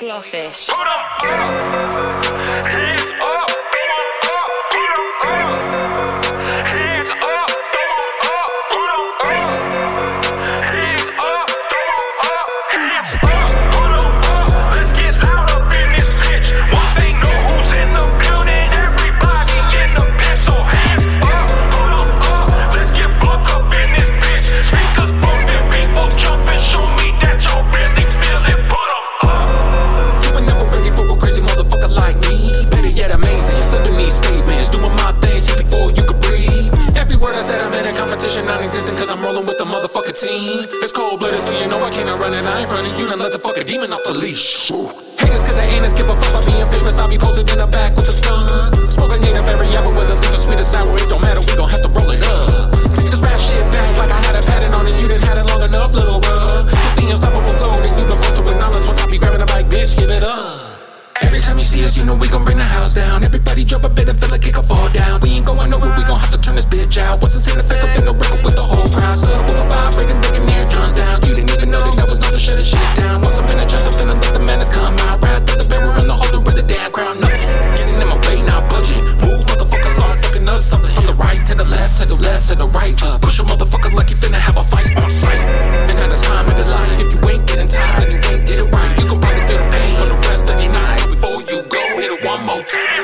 Roy a competition, non existent, cause I'm rolling with the motherfucker team. It's cold blooded, so you know I can't run it. I ain't running, you done let the fucking demon off the leash. Ooh. Haters, cause they ain't as give a fuck about being famous. I'll be posted in the back with a skunk. Smoking native every hour, whether a sweet or sour, it don't matter, we gon' have to roll it up. Taking this rap shit back like I had a pattern on it, you didn't had it long enough, little bruh. It's the unstoppable flow that you been forced to acknowledge once I be grabbing the mic, bitch, give it up. Every time you see us, you know we gon' bring the house down. Everybody jump a bit and feel like it gon' fall agile. Wasn't seen the fake up in record with the whole crowd. Sub with a vibrating, breaking near drums down. You didn't even know that that was nothing, shut the shit down. Once I'm in a trance, I'm feeling like the is come out. Ride through the barrel and the holder with the damn crown. Nothing getting in my way, now budget. Move, motherfucker, start fucking up something. From the right to the left, to the left, to the right. Just push a motherfucker like you finna have a fight on sight. And had the time in the life. If you ain't getting tired, then you ain't did it right. You can probably feel the pain on the rest of your night. Before you go, hit it one more time.